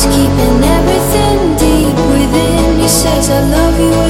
is keeping everything deep within. He says, I love you.